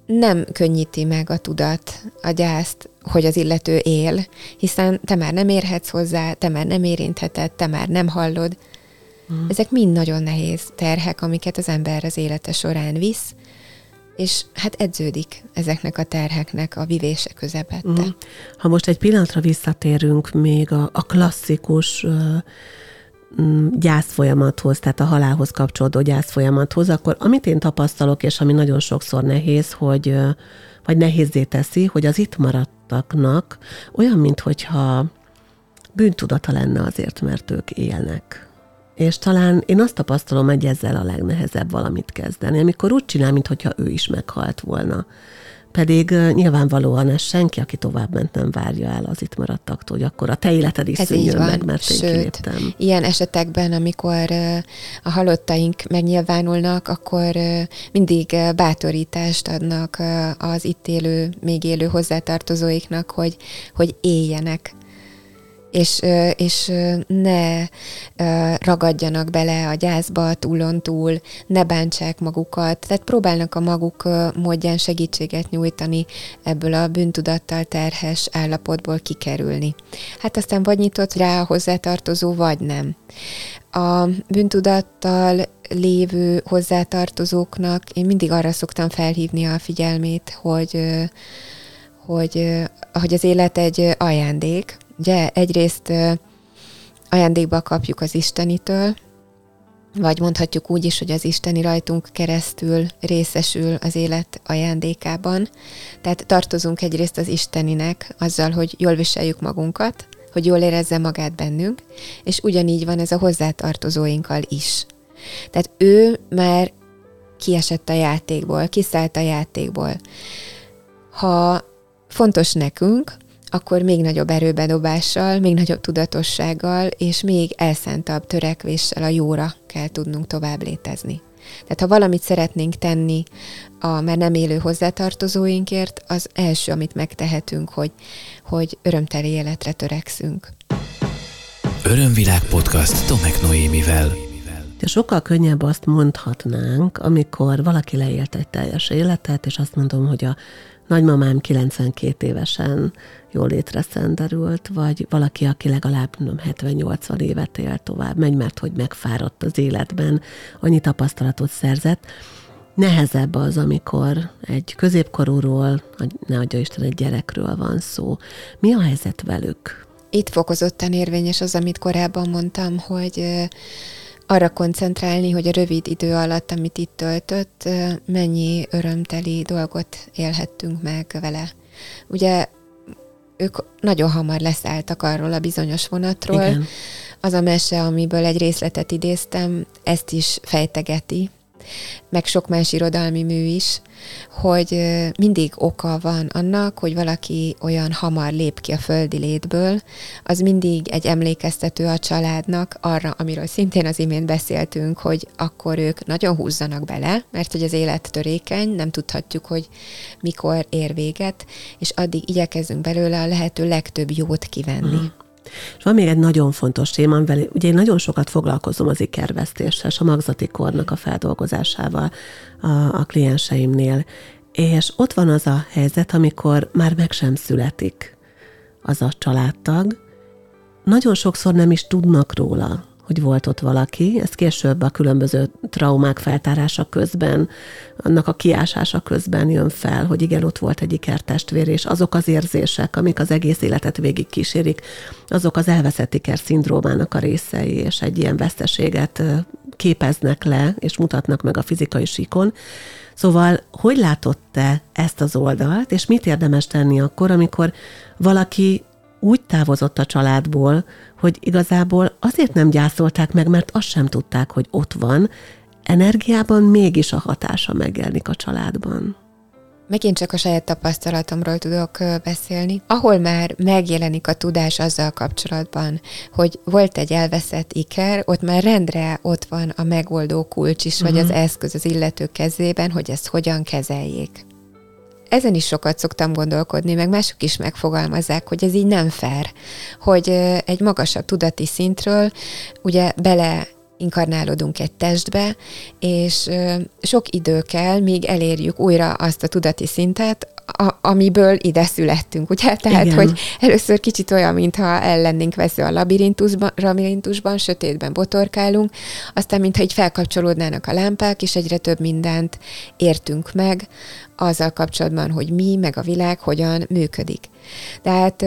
nem könnyíti meg a tudat, a gyászt, hogy az illető él, hiszen te már nem érhetsz hozzá, te már nem érintheted, te már nem hallod. Mm. Ezek mind nagyon nehéz terhek, amiket az ember az élete során visz, és hát edződik ezeknek a terheknek a vivése közepette. Mm. Ha most egy pillanatra visszatérünk még a, a klasszikus mm, gyászfolyamathoz, tehát a halálhoz kapcsolódó gyászfolyamathoz, akkor amit én tapasztalok, és ami nagyon sokszor nehéz, hogy vagy nehézé teszi, hogy az itt maradtaknak olyan, mintha bűntudata lenne azért, mert ők élnek. És talán én azt tapasztalom, hogy ezzel a legnehezebb valamit kezdeni, amikor úgy csinál, mintha ő is meghalt volna. Pedig nyilvánvalóan ez senki, aki tovább ment, nem várja el az itt maradtaktól, hogy akkor a te életed is szűnjön meg, mert Sőt, én kiléptem. ilyen esetekben, amikor a halottaink megnyilvánulnak, akkor mindig bátorítást adnak az itt élő, még élő hozzátartozóiknak, hogy, hogy éljenek és, és ne ragadjanak bele a gyászba túlon túl, ne bántsák magukat, tehát próbálnak a maguk módján segítséget nyújtani ebből a bűntudattal terhes állapotból kikerülni. Hát aztán vagy nyitott rá a hozzátartozó, vagy nem. A bűntudattal lévő hozzátartozóknak én mindig arra szoktam felhívni a figyelmét, hogy, hogy, hogy az élet egy ajándék, Ugye egyrészt ajándékba kapjuk az Istenitől, vagy mondhatjuk úgy is, hogy az Isteni rajtunk keresztül részesül az élet ajándékában. Tehát tartozunk egyrészt az Isteninek azzal, hogy jól viseljük magunkat, hogy jól érezze magát bennünk, és ugyanígy van ez a hozzátartozóinkkal is. Tehát ő már kiesett a játékból, kiszállt a játékból. Ha fontos nekünk, akkor még nagyobb erőbedobással, még nagyobb tudatossággal, és még elszántabb törekvéssel a jóra kell tudnunk tovább létezni. Tehát ha valamit szeretnénk tenni a már nem élő hozzátartozóinkért, az első, amit megtehetünk, hogy, hogy örömteli életre törekszünk. Örömvilág podcast Tomek Noémivel. De sokkal könnyebb azt mondhatnánk, amikor valaki leélt egy teljes életet, és azt mondom, hogy a nagymamám 92 évesen jól létre szenderült, vagy valaki, aki legalább 70-80 évet él tovább, megy, mert hogy megfáradt az életben, annyi tapasztalatot szerzett. Nehezebb az, amikor egy középkorúról, ne adja Isten, egy gyerekről van szó. Mi a helyzet velük? Itt fokozottan érvényes az, amit korábban mondtam, hogy arra koncentrálni, hogy a rövid idő alatt, amit itt töltött, mennyi örömteli dolgot élhettünk meg vele. Ugye ők nagyon hamar leszálltak arról a bizonyos vonatról. Igen. Az a mese, amiből egy részletet idéztem, ezt is fejtegeti, meg sok más irodalmi mű is, hogy mindig oka van annak, hogy valaki olyan hamar lép ki a földi létből, az mindig egy emlékeztető a családnak arra, amiről szintén az imént beszéltünk, hogy akkor ők nagyon húzzanak bele, mert hogy az élet törékeny, nem tudhatjuk, hogy mikor ér véget, és addig igyekezünk belőle a lehető legtöbb jót kivenni. Mm. És van még egy nagyon fontos téma, amivel ugye én nagyon sokat foglalkozom az ikervesztéssel, a magzati kornak a feldolgozásával a, a klienseimnél. És ott van az a helyzet, amikor már meg sem születik az a családtag, nagyon sokszor nem is tudnak róla, hogy volt ott valaki, ez később a különböző traumák feltárása közben, annak a kiásása közben jön fel, hogy igen, ott volt egy ikertestvér, és azok az érzések, amik az egész életet végig kísérik, azok az elveszett iker szindrómának a részei, és egy ilyen veszteséget képeznek le, és mutatnak meg a fizikai síkon. Szóval, hogy látott te ezt az oldalt, és mit érdemes tenni akkor, amikor valaki úgy távozott a családból, hogy igazából azért nem gyászolták meg, mert azt sem tudták, hogy ott van, energiában mégis a hatása megjelenik a családban. Megint csak a saját tapasztalatomról tudok beszélni, ahol már megjelenik a tudás azzal kapcsolatban, hogy volt egy elveszett iker, ott már rendre ott van a megoldó kulcs is, uh-huh. vagy az mhm. eszköz az illető kezében, hogy ezt hogyan kezeljék ezen is sokat szoktam gondolkodni, meg mások is megfogalmazzák, hogy ez így nem fair, hogy egy magasabb tudati szintről ugye bele inkarnálódunk egy testbe, és sok idő kell, míg elérjük újra azt a tudati szintet, a, amiből ide születtünk, ugye? Tehát, Igen. hogy először kicsit olyan, mintha el lennénk vesző a labirintusban, labirintusban, sötétben botorkálunk, aztán mintha így felkapcsolódnának a lámpák, és egyre több mindent értünk meg azzal kapcsolatban, hogy mi, meg a világ hogyan működik. Tehát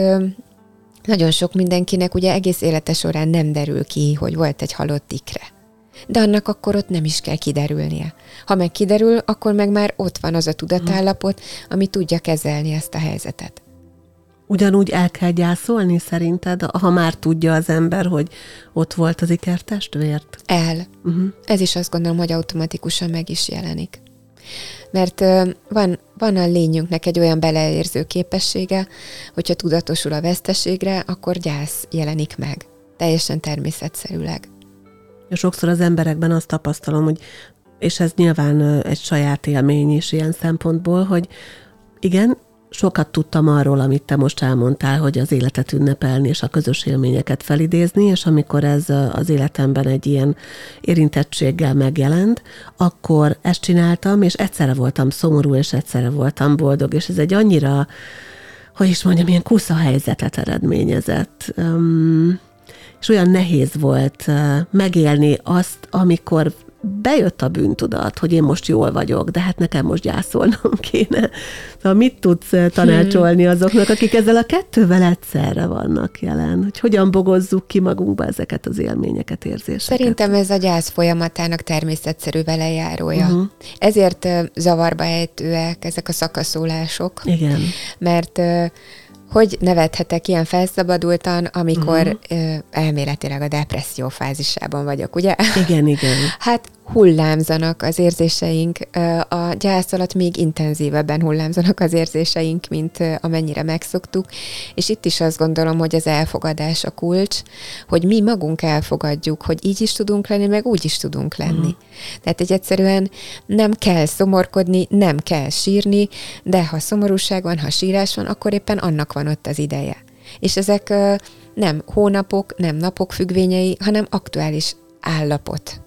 nagyon sok mindenkinek ugye egész élete során nem derül ki, hogy volt egy halott ikre. De annak akkor ott nem is kell kiderülnie. Ha meg kiderül, akkor meg már ott van az a tudatállapot, ami tudja kezelni ezt a helyzetet. Ugyanúgy el kell gyászolni szerinted, ha már tudja az ember, hogy ott volt az ikertestvért? El. Uh-huh. Ez is azt gondolom, hogy automatikusan meg is jelenik. Mert van, van a lényünknek egy olyan beleérző képessége, hogyha tudatosul a veszteségre, akkor gyász jelenik meg. Teljesen természetszerűleg. Sokszor az emberekben azt tapasztalom, hogy és ez nyilván egy saját élmény is ilyen szempontból, hogy igen, sokat tudtam arról, amit te most elmondtál, hogy az életet ünnepelni és a közös élményeket felidézni, és amikor ez az életemben egy ilyen érintettséggel megjelent, akkor ezt csináltam, és egyszerre voltam szomorú, és egyszerre voltam boldog, és ez egy annyira, hogy is mondjam, ilyen kusza helyzetet eredményezett. Um, és olyan nehéz volt megélni azt, amikor bejött a bűntudat, hogy én most jól vagyok, de hát nekem most gyászolnom kéne. Szóval mit tudsz tanácsolni azoknak, akik ezzel a kettővel egyszerre vannak jelen? Hogy hogyan bogozzuk ki magunkba ezeket az élményeket, érzéseket? Szerintem ez a gyász folyamatának természetszerű velejárója. Uh-huh. Ezért zavarba ejtőek ezek a szakaszólások. Igen. Mert hogy nevethetek ilyen felszabadultan, amikor uh-huh. elméletileg a depresszió fázisában vagyok, ugye? Igen, igen. Hát hullámzanak az érzéseink, a gyász alatt még intenzívebben hullámzanak az érzéseink, mint amennyire megszoktuk, és itt is azt gondolom, hogy az elfogadás a kulcs, hogy mi magunk elfogadjuk, hogy így is tudunk lenni, meg úgy is tudunk lenni. Uh-huh. Tehát egy egyszerűen nem kell szomorkodni, nem kell sírni, de ha szomorúság van, ha sírás van, akkor éppen annak van ott az ideje. És ezek nem hónapok, nem napok függvényei, hanem aktuális állapot.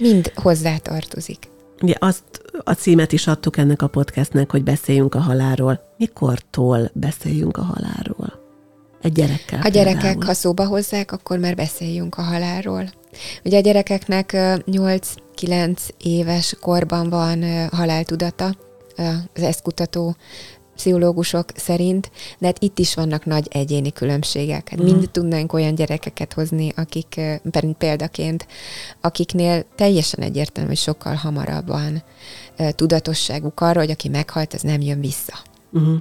Mind hozzá tartozik. Ugye azt a címet is adtuk ennek a podcastnek, hogy beszéljünk a halálról. Mikortól beszéljünk a halálról? Egy gyerekkel. A gyerekek, például. ha szóba hozzák, akkor már beszéljünk a halálról. Ugye a gyerekeknek 8-9 éves korban van haláltudata, az ezt kutató pszichológusok szerint, de hát itt is vannak nagy egyéni különbségek. Hát mm. mind tudnánk olyan gyerekeket hozni, akik példaként, akiknél teljesen egyértelmű, hogy sokkal hamarabb van tudatosságuk arra, hogy aki meghalt, az nem jön vissza. Mm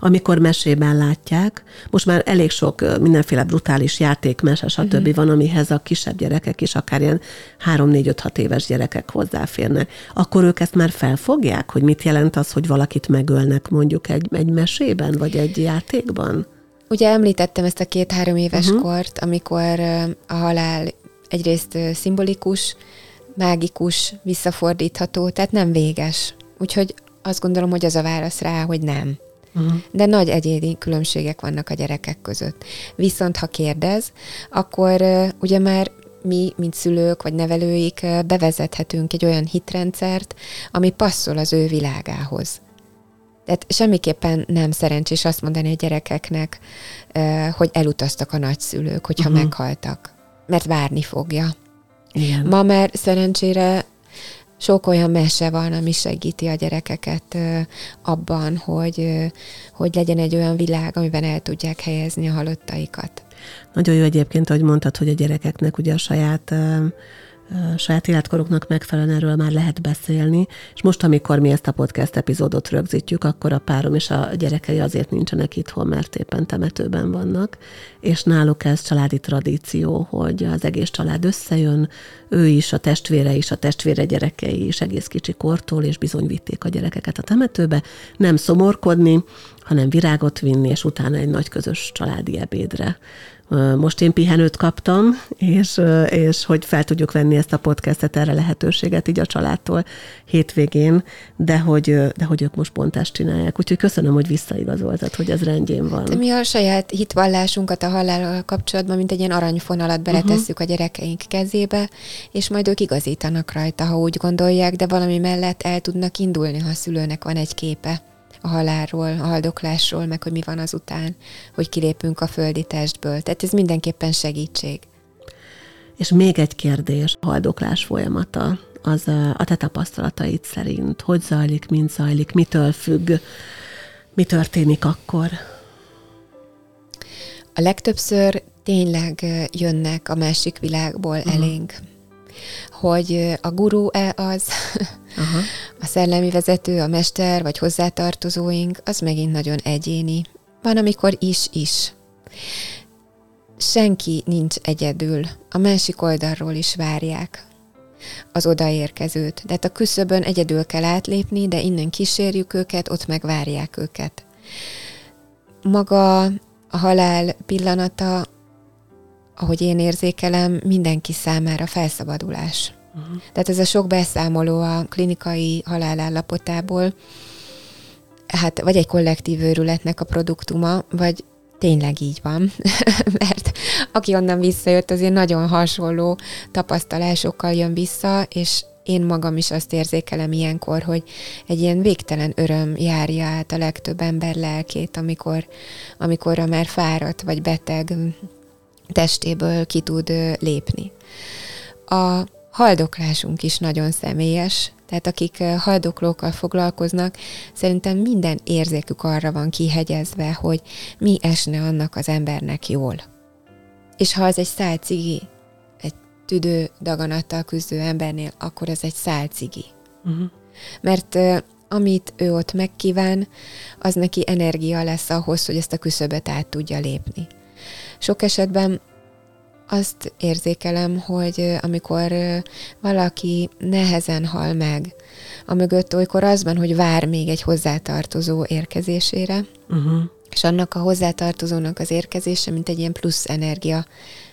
amikor mesében látják. Most már elég sok mindenféle brutális játékmese, stb. Uh-huh. van, amihez a kisebb gyerekek is, akár ilyen 3-4-5-6 éves gyerekek hozzáférnek. Akkor ők ezt már felfogják, hogy mit jelent az, hogy valakit megölnek mondjuk egy, egy mesében, vagy egy játékban? Ugye említettem ezt a két-három éves uh-huh. kort, amikor a halál egyrészt szimbolikus, mágikus, visszafordítható, tehát nem véges. Úgyhogy azt gondolom, hogy az a válasz rá, hogy nem. Uh-huh. De nagy egyéni különbségek vannak a gyerekek között. Viszont ha kérdez, akkor ugye már mi, mint szülők vagy nevelőik bevezethetünk egy olyan hitrendszert, ami passzol az ő világához. Tehát semmiképpen nem szerencsés azt mondani a gyerekeknek, hogy elutaztak a nagyszülők, hogyha uh-huh. meghaltak, mert várni fogja. Igen. Ma már szerencsére sok olyan mese van, ami segíti a gyerekeket abban, hogy, hogy legyen egy olyan világ, amiben el tudják helyezni a halottaikat. Nagyon jó egyébként, ahogy mondtad, hogy a gyerekeknek ugye a saját saját életkoruknak megfelelően erről már lehet beszélni, és most, amikor mi ezt a podcast epizódot rögzítjük, akkor a párom és a gyerekei azért nincsenek itthon, mert éppen temetőben vannak, és náluk ez családi tradíció, hogy az egész család összejön, ő is, a testvére is, a testvére gyerekei is egész kicsi kortól, és bizony vitték a gyerekeket a temetőbe, nem szomorkodni, hanem virágot vinni, és utána egy nagy közös családi ebédre most én pihenőt kaptam, és, és hogy fel tudjuk venni ezt a podcastet, erre lehetőséget így a családtól hétvégén, de hogy, de hogy ők most pont ezt csinálják. Úgyhogy köszönöm, hogy visszaigazoltad, hogy ez rendjén van. De mi a saját hitvallásunkat a halállal kapcsolatban, mint egy ilyen aranyfonalat beletesszük uh-huh. a gyerekeink kezébe, és majd ők igazítanak rajta, ha úgy gondolják, de valami mellett el tudnak indulni, ha a szülőnek van egy képe. A halálról, a haldoklásról, meg hogy mi van azután, hogy kilépünk a földi testből. Tehát ez mindenképpen segítség. És még egy kérdés, a haldoklás folyamata, az a te tapasztalataid szerint, hogy zajlik, mint zajlik, mitől függ, mi történik akkor? A legtöbbször tényleg jönnek a másik világból uh-huh. elénk. Hogy a gurú-e az, uh-huh. a szellemi vezető, a mester, vagy hozzátartozóink, az megint nagyon egyéni. Van, amikor is-is. Senki nincs egyedül. A másik oldalról is várják az odaérkezőt. Tehát a küszöbön egyedül kell átlépni, de innen kísérjük őket, ott megvárják őket. Maga a halál pillanata, ahogy én érzékelem, mindenki számára felszabadulás. Uh-huh. Tehát ez a sok beszámoló a klinikai halálállapotából, hát vagy egy kollektív őrületnek a produktuma, vagy tényleg így van, mert aki onnan visszajött, azért nagyon hasonló tapasztalásokkal jön vissza, és én magam is azt érzékelem ilyenkor, hogy egy ilyen végtelen öröm járja át a legtöbb ember lelkét, amikor, amikor a már fáradt vagy beteg testéből ki tud lépni. A haldoklásunk is nagyon személyes, tehát akik haldoklókkal foglalkoznak, szerintem minden érzékük arra van kihegyezve, hogy mi esne annak az embernek jól. És ha az egy szál cigi, egy tüdő daganattal küzdő embernél, akkor ez egy szál cigi. Uh-huh. Mert amit ő ott megkíván, az neki energia lesz ahhoz, hogy ezt a küszöbet át tudja lépni. Sok esetben azt érzékelem, hogy amikor valaki nehezen hal meg, a mögött olykor az van, hogy vár még egy hozzátartozó érkezésére, uh-huh. és annak a hozzátartozónak az érkezése, mint egy ilyen plusz energia,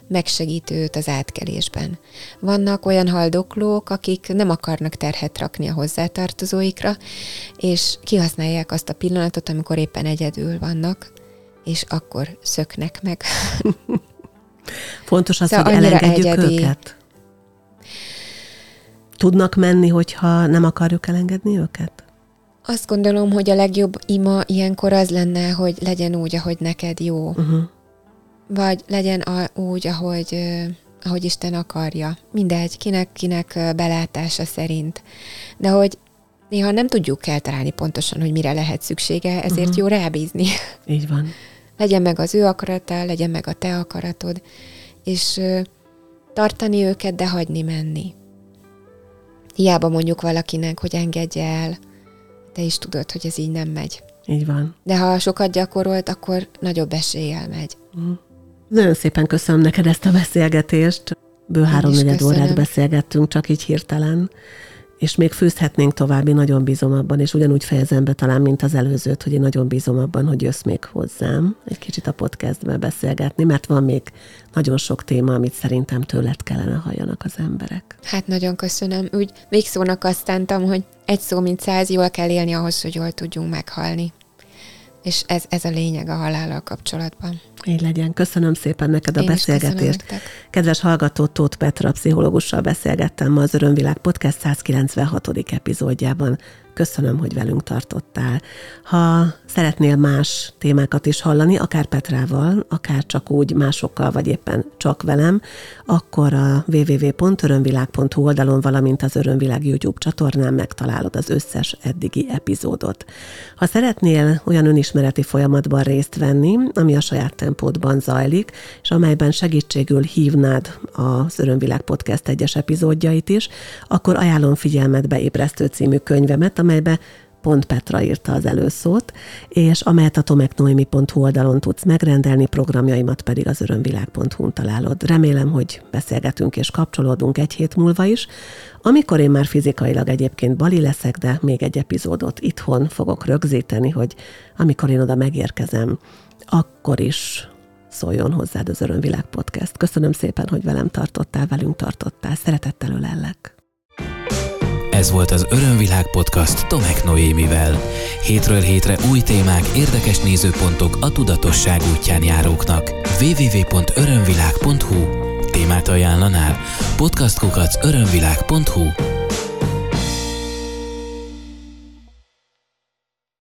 megsegíti őt az átkelésben. Vannak olyan haldoklók, akik nem akarnak terhet rakni a hozzátartozóikra, és kihasználják azt a pillanatot, amikor éppen egyedül vannak, és akkor szöknek meg. Fontos az, szóval hogy elengedjük egyedi. őket? Tudnak menni, hogyha nem akarjuk elengedni őket? Azt gondolom, hogy a legjobb ima ilyenkor az lenne, hogy legyen úgy, ahogy neked jó. Uh-huh. Vagy legyen a, úgy, ahogy, ahogy Isten akarja. Mindegy, kinek-kinek belátása szerint. De hogy néha nem tudjuk eltalálni pontosan, hogy mire lehet szüksége, ezért uh-huh. jó rábízni. Így van legyen meg az ő akarata, legyen meg a te akaratod, és tartani őket, de hagyni menni. Hiába mondjuk valakinek, hogy engedje el, te is tudod, hogy ez így nem megy. Így van. De ha sokat gyakorolt, akkor nagyobb eséllyel megy. Mm. Nagyon szépen köszönöm neked ezt a beszélgetést. Bő három órát beszélgettünk, csak így hirtelen és még fűzhetnénk további, nagyon bízom abban, és ugyanúgy fejezem be talán, mint az előzőt, hogy én nagyon bízom abban, hogy jössz még hozzám egy kicsit a podcastbe beszélgetni, mert van még nagyon sok téma, amit szerintem tőled kellene halljanak az emberek. Hát nagyon köszönöm. Úgy végszónak azt szántam, hogy egy szó, mint száz, jól kell élni ahhoz, hogy jól tudjunk meghalni. És ez, ez a lényeg a halállal kapcsolatban. Így legyen. Köszönöm szépen neked a Én beszélgetést. Kedves hallgató, Tóth Petra pszichológussal beszélgettem ma az Örömvilág Podcast 196. epizódjában. Köszönöm, hogy velünk tartottál. Ha szeretnél más témákat is hallani, akár Petrával, akár csak úgy másokkal, vagy éppen csak velem, akkor a www.örömvilág.hu oldalon, valamint az Örömvilág YouTube csatornán megtalálod az összes eddigi epizódot. Ha szeretnél olyan önismereti folyamatban részt venni, ami a saját tempódban zajlik, és amelyben segítségül hívnád az Örömvilág Podcast egyes epizódjait is, akkor ajánlom figyelmetbe Ébresztő című könyvemet, amelybe pont Petra írta az előszót, és amelyet a tomeknoemi.hu oldalon tudsz megrendelni, programjaimat pedig az örömvilág.hu-n találod. Remélem, hogy beszélgetünk és kapcsolódunk egy hét múlva is, amikor én már fizikailag egyébként Bali leszek, de még egy epizódot itthon fogok rögzíteni, hogy amikor én oda megérkezem, akkor is szóljon hozzád az Örömvilág Podcast. Köszönöm szépen, hogy velem tartottál, velünk tartottál. Szeretettel ölellek. Ez volt az Örömvilág Podcast Tomek Noémivel. Hétről hétre új témák, érdekes nézőpontok a tudatosság útján járóknak. www.örömvilág.hu Témát ajánlanál? Podcastkukac örömvilág.hu